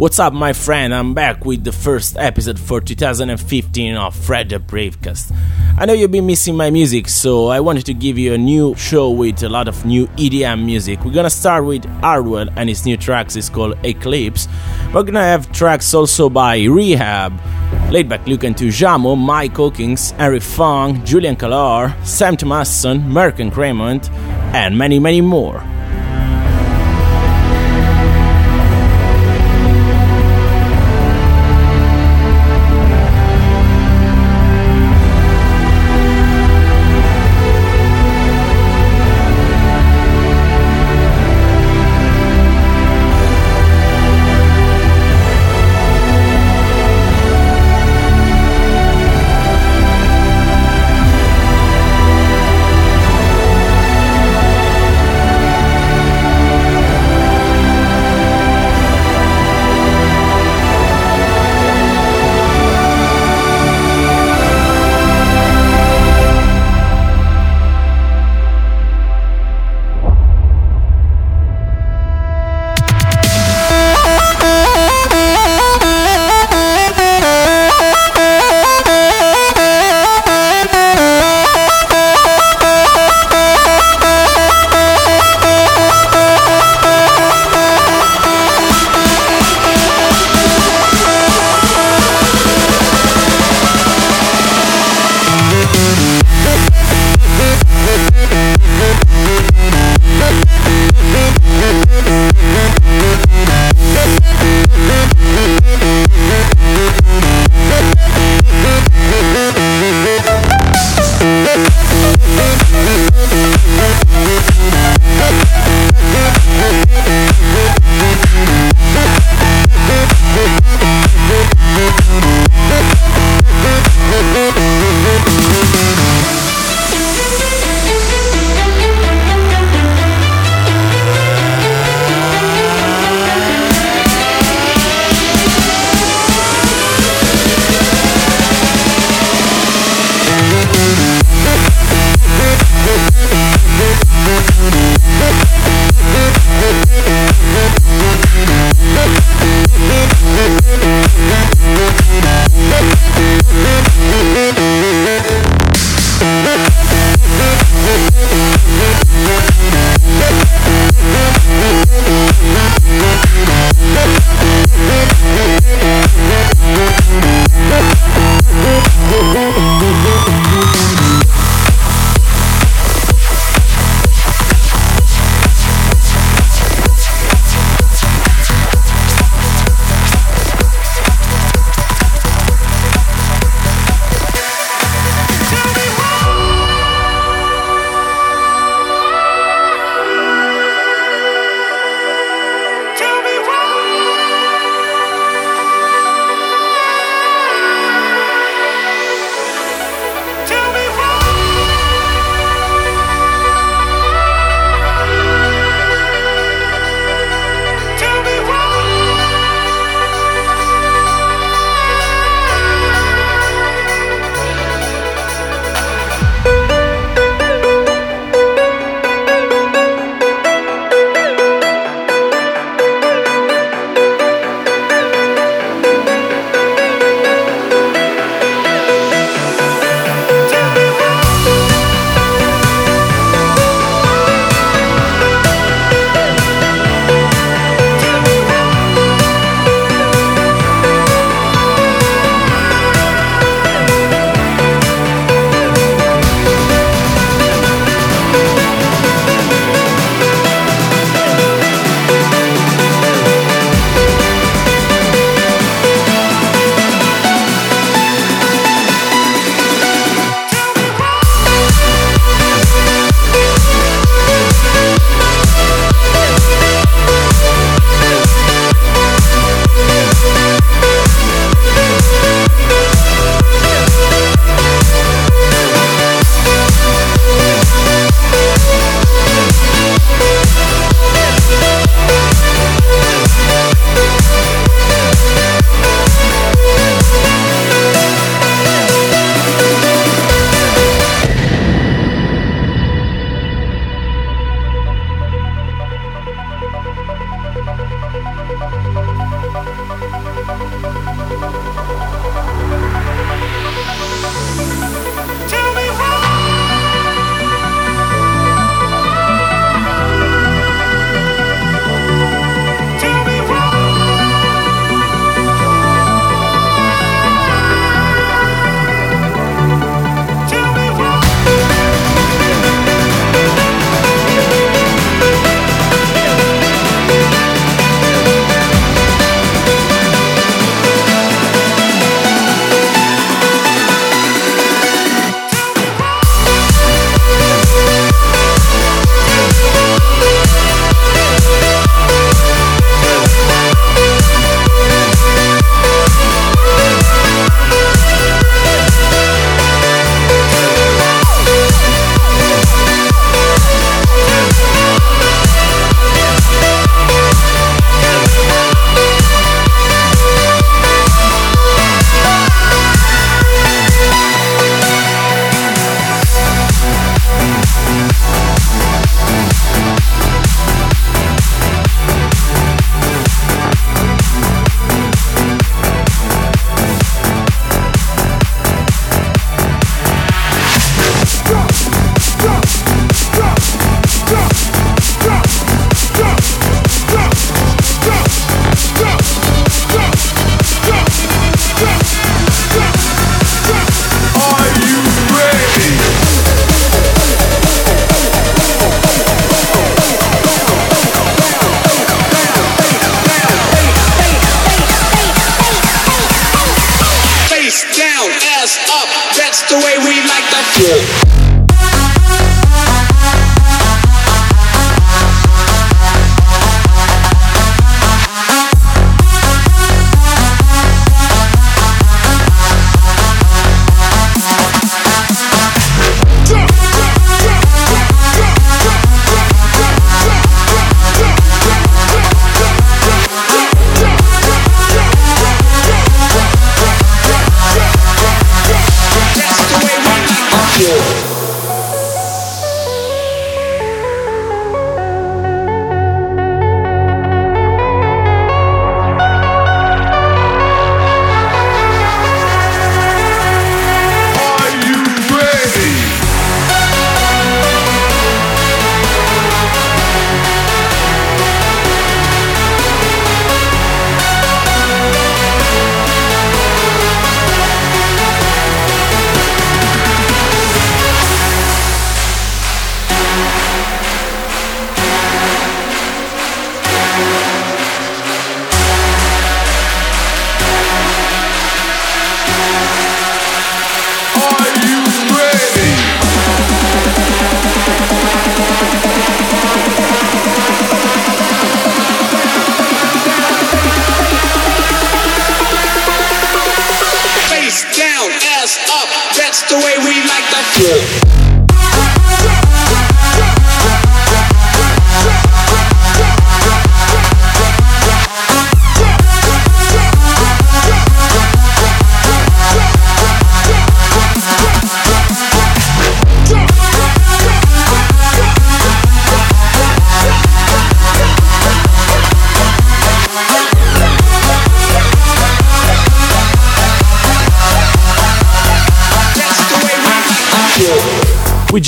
What's up, my friend? I'm back with the first episode for 2015 of Fred the Bravecast. I know you've been missing my music, so I wanted to give you a new show with a lot of new EDM music. We're gonna start with Hardwell and his new tracks is called Eclipse. We're gonna have tracks also by R3HAB, Laidback Luke and Tujamo, Mike Hawkins, Henry Fong, Julian Calor, Sam Thomasson, Merk & Kremont, and many, many more.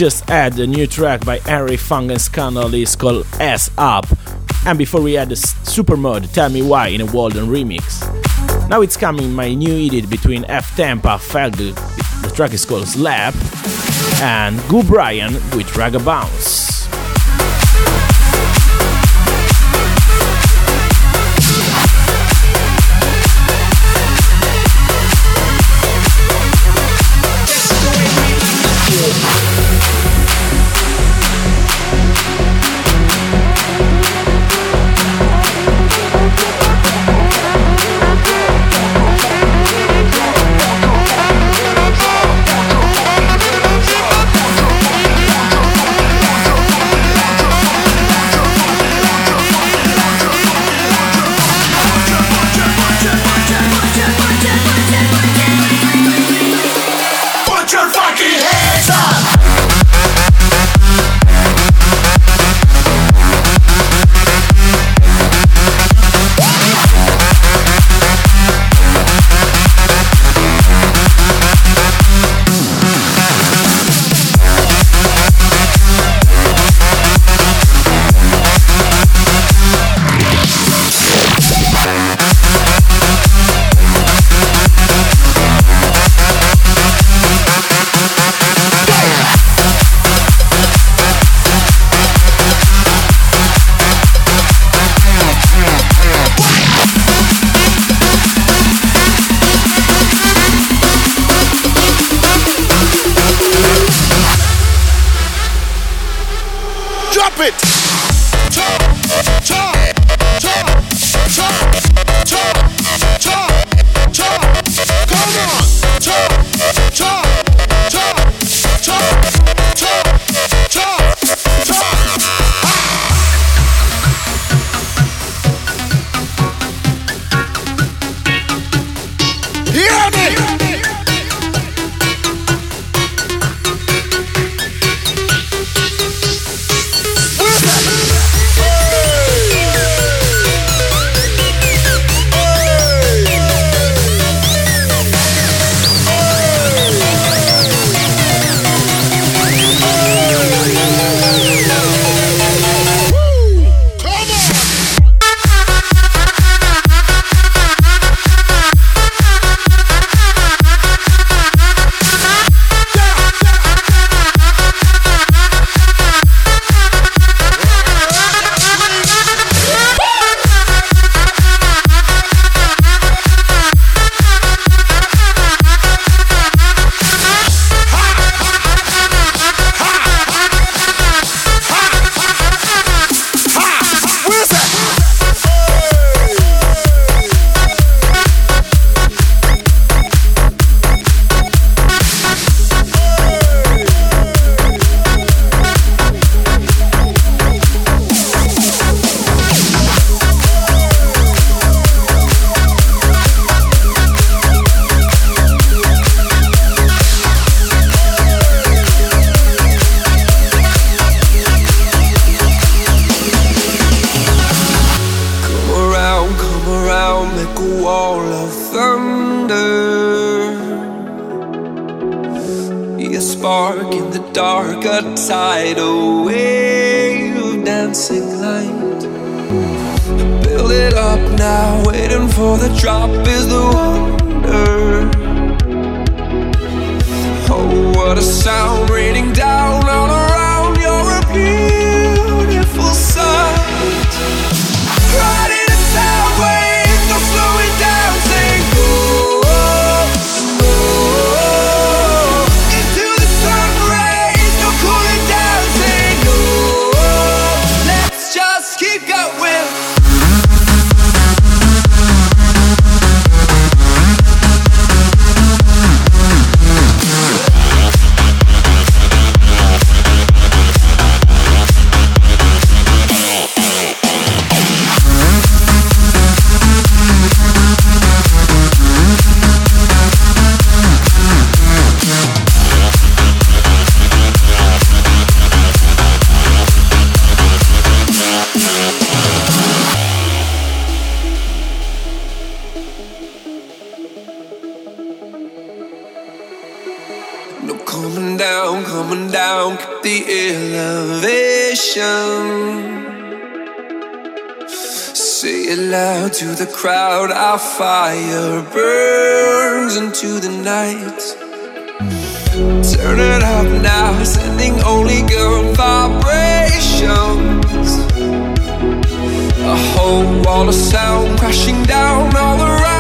Just had a new track by Henry Fong and Scandal, it's called S Up. And before we add the super mode, Tell Me Why in a Walden remix. Now it's coming my new edit between F Tampa Feld, the track is called Slap, and Goo Brian with Ragga Bounce. through the crowd, our fire burns into the night. Turn it up now, sending only good vibrations. A whole wall of sound crashing down all around.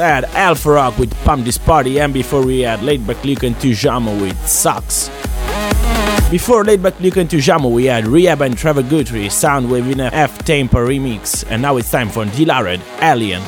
Had Alpharock with Pump This Party, and before we had Laidback Luke and Tujamo with Sucks. Before Laidback Luke and Tujamo, we had R3HAB and Trevor Guthrie, Soundwave in a F Tempo remix, and now it's time for Dilared, Alien.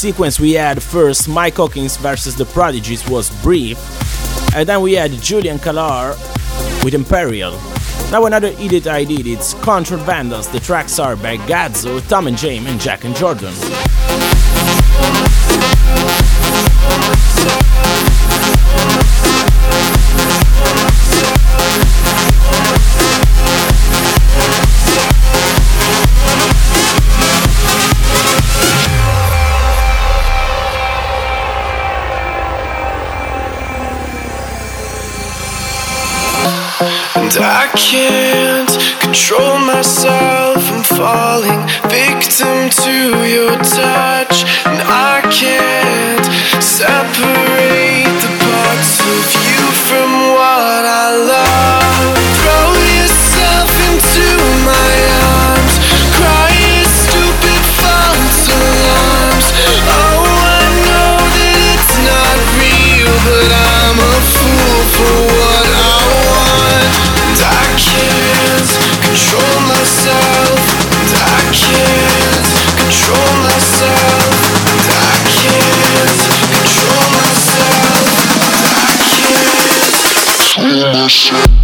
Sequence, we had first Mike Hawkins versus the Prodigies was brief, and then we had Julian Calor with Imperial. Now another edit I did, it's Control Vandals, the tracks are by Gazzo, Tom and James, and Jack and Jordan. And And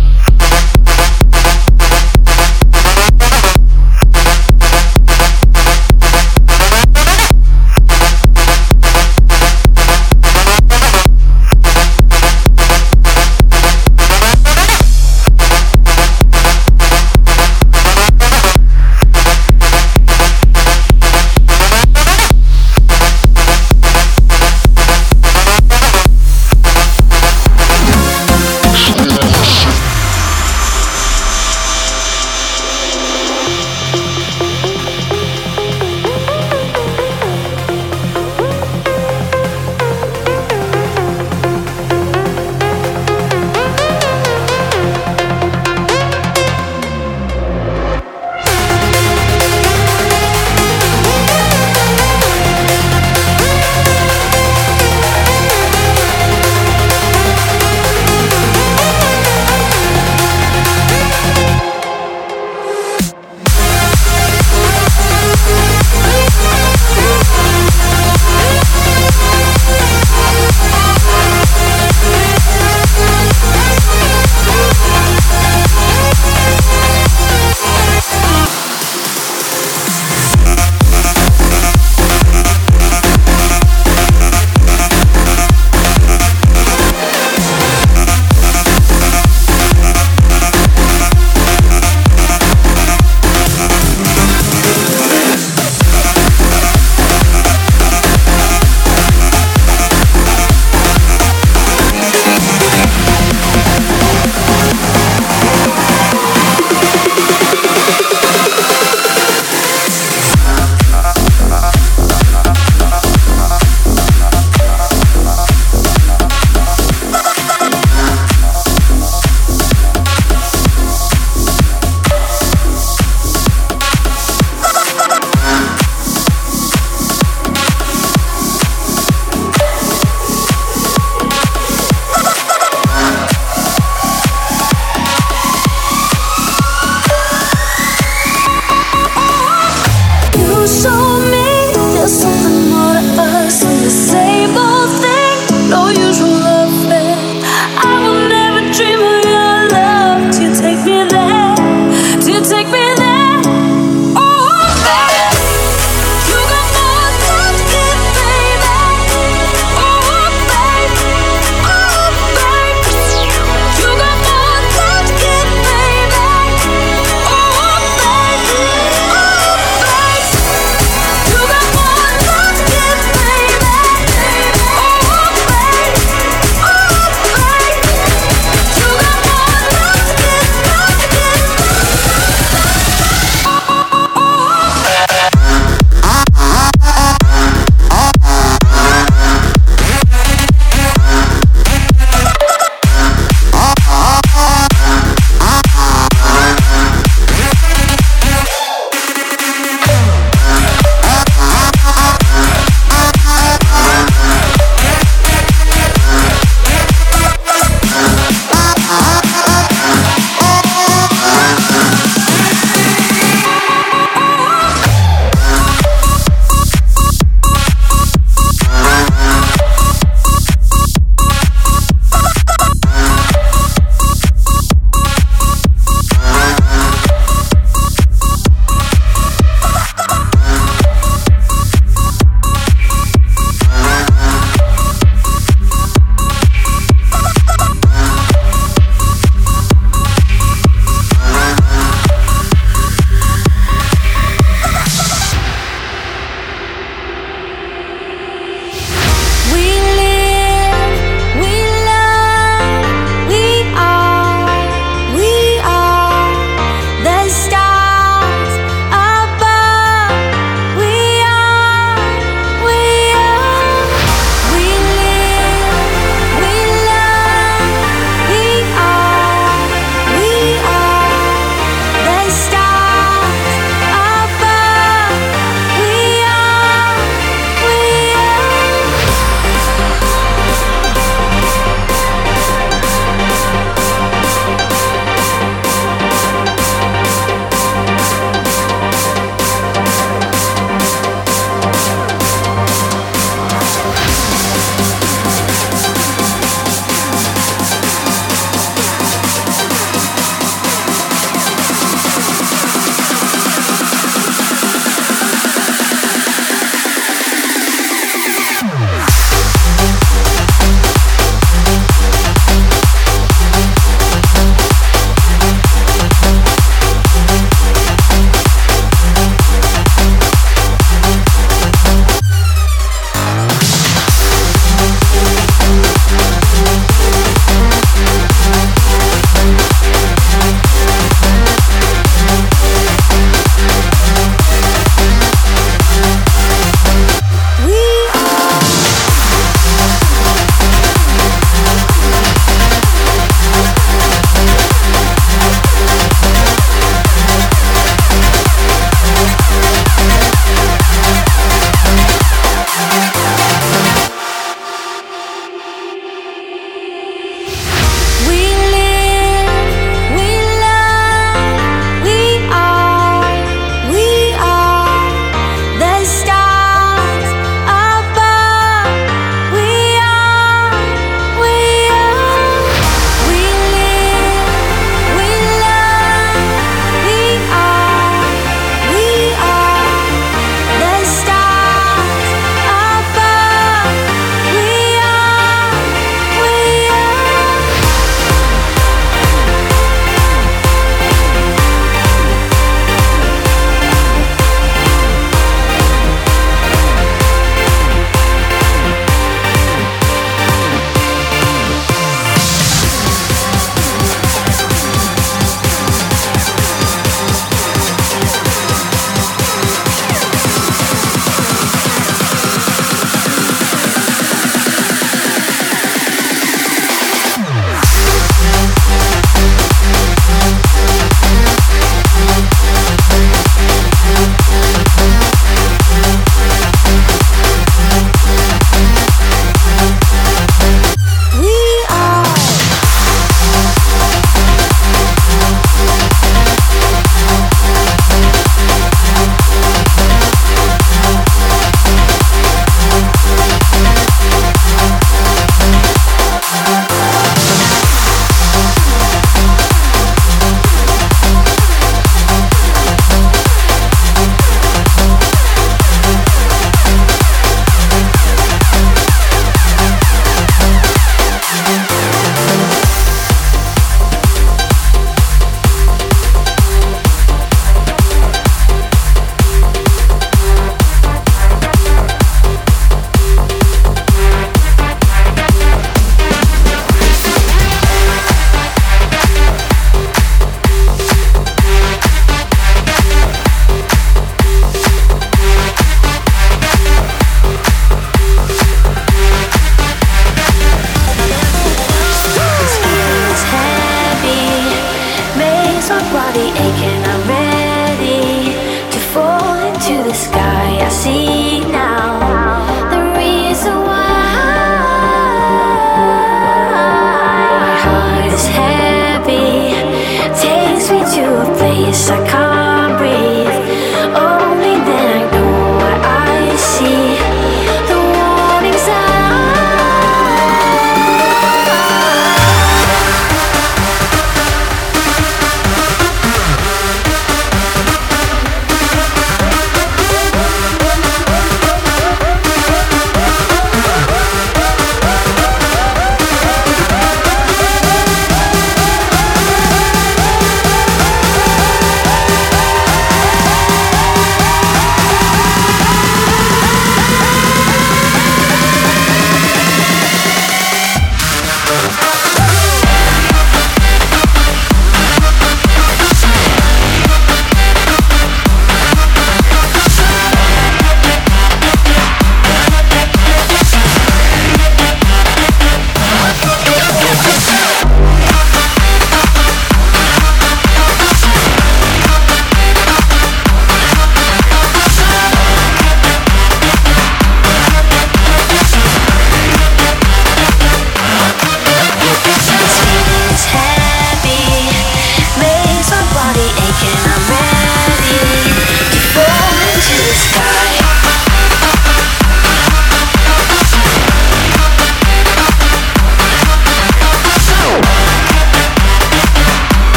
sky. I see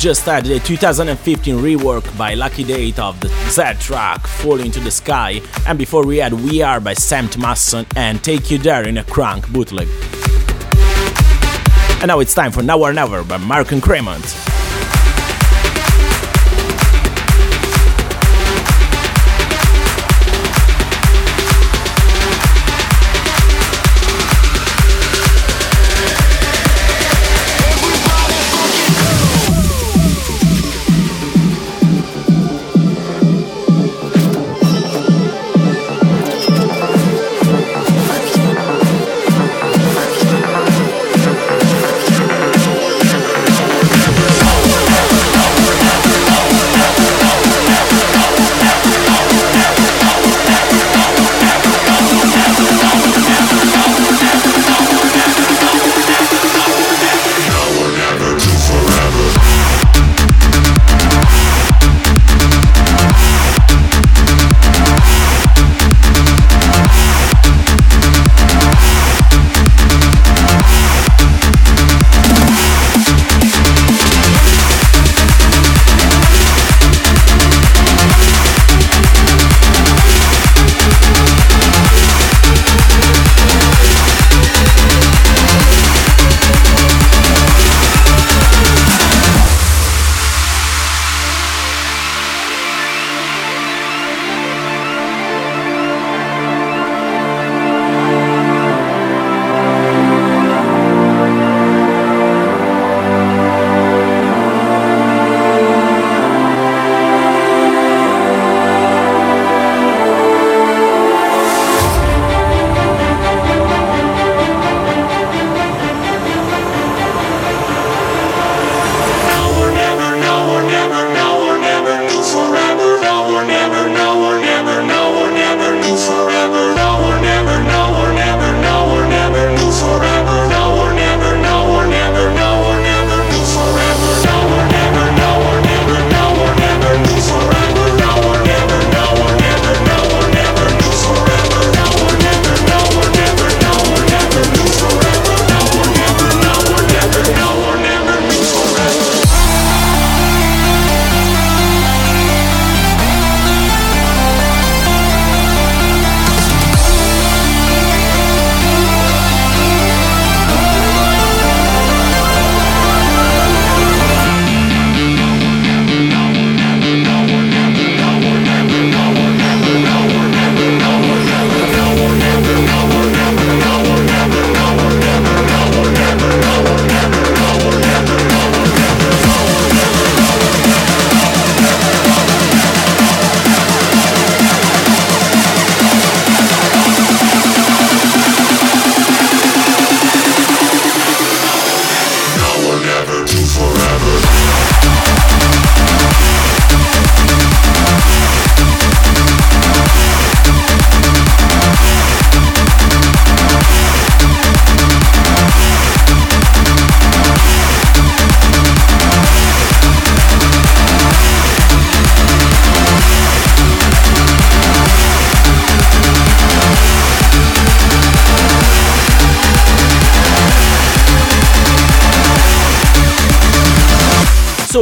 just had the 2015 rework by Lucky Date of the Zedd track Fall Into the Sky, and before we had We Are by Sam Thomasson and Take You There in a Crank bootleg. And now it's time for Now or Never by Merk & Kremont.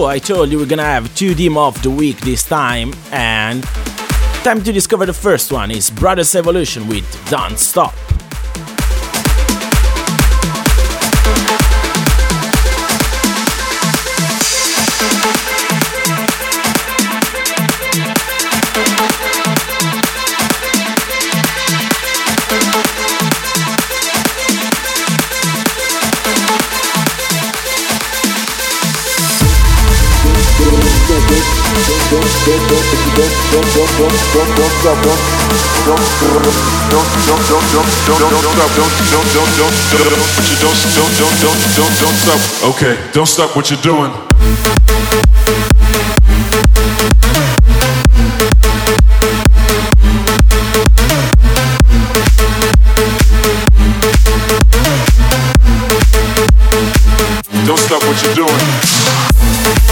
I told you we're gonna have two demo of the week this time, and time to discover the first one is Brothers Evolution with Don't Stop. Okay, don't stop what you're doing. Don't stop what you're doing.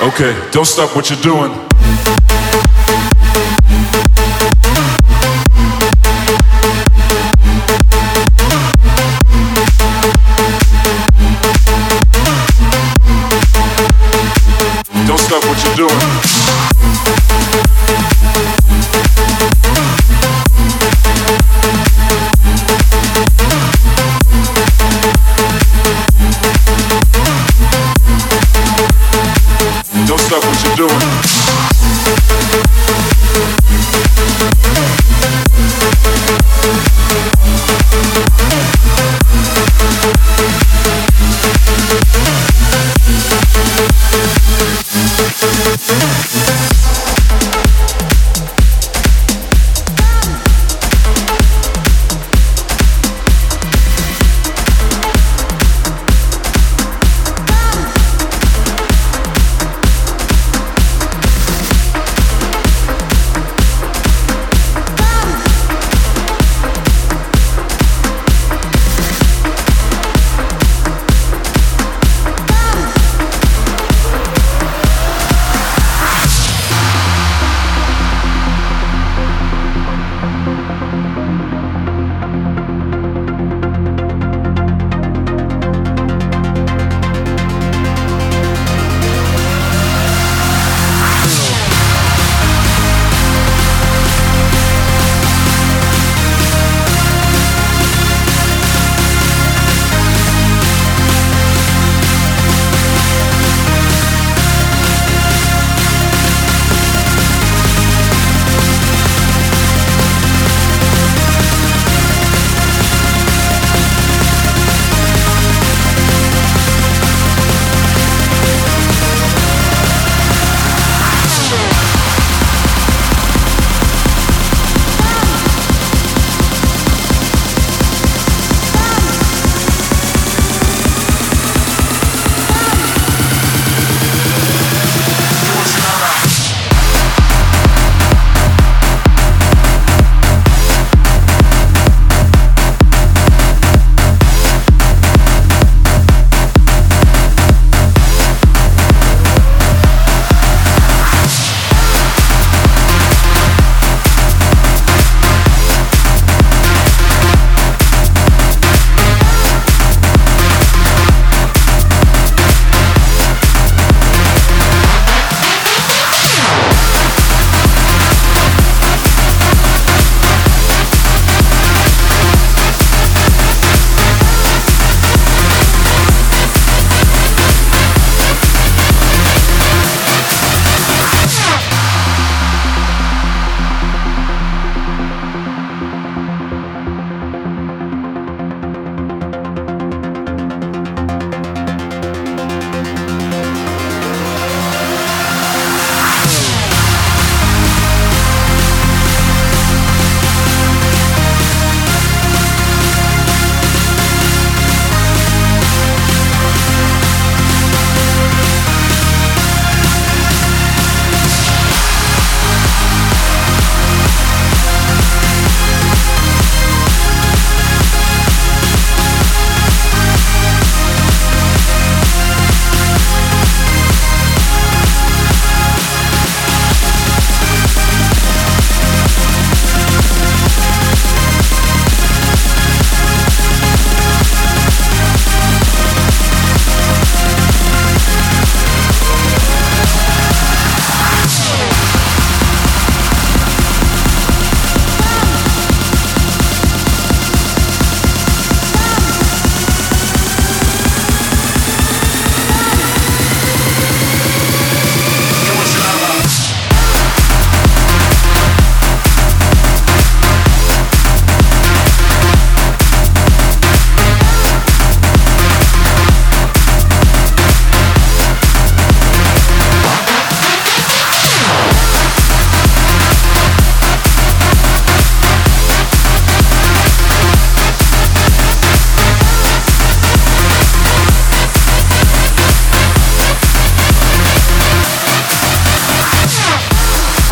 Okay, don't stop what you're doing. Don't stop what you're doing.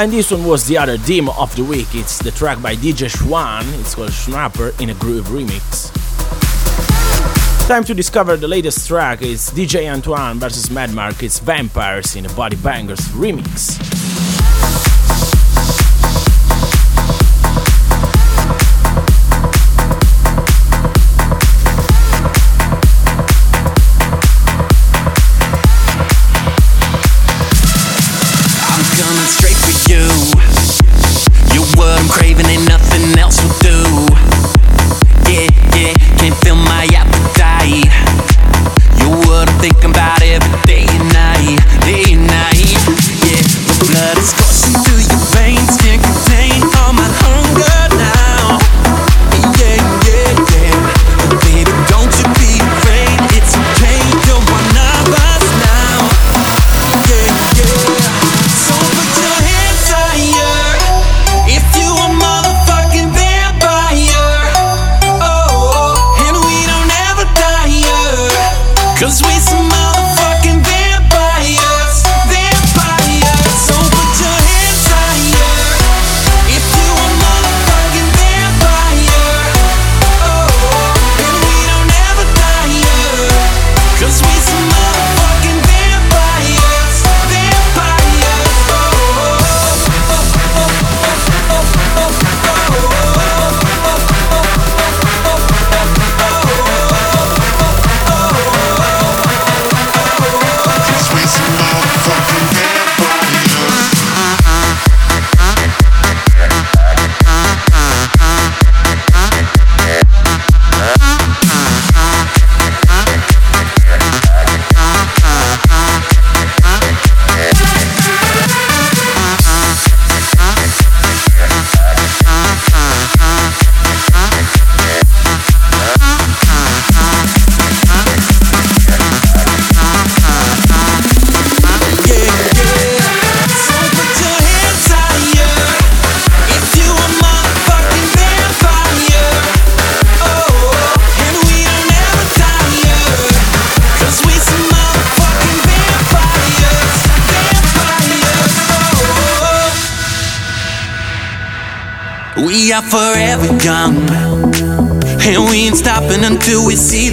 And this one was the other demo of the week. It's the track by DJ Schwan. It's called Schnapper in a Groove remix. Time to discover the latest track. It's DJ Antoine versus Mad Mark, it's Vampires in a Body Bangers remix.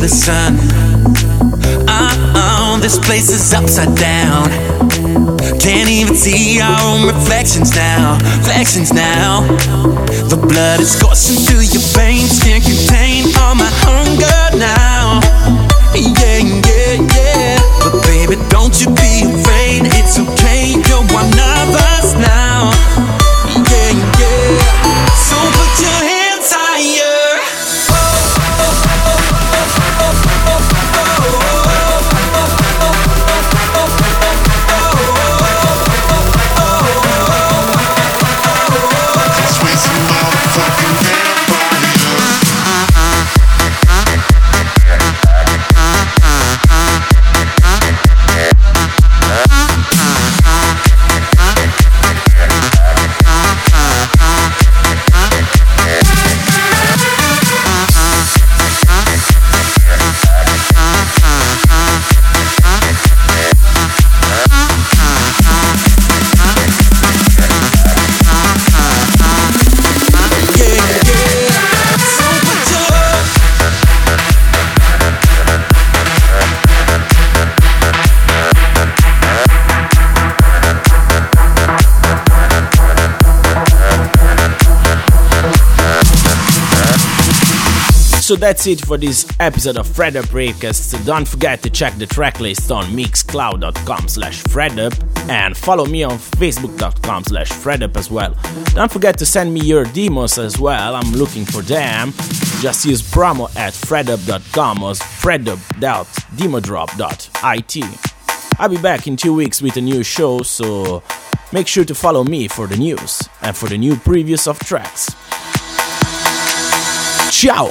The sun. Uh-uh, this place is upside down. Can't even see our own reflections now, reflections now. The blood is coursing through your veins, So that's it for this episode of Fred Up. Don't forget to check the tracklist on mixcloud.com slash fredup and follow me on facebook.com slash fredup as well. Don't forget to send me your demos as well. I'm looking for them. Just use promo at fredup.com or fredup.demodrop.it. I'll be back in two weeks with a new show, so make sure to follow me for the news and for the new previews of tracks. Ciao!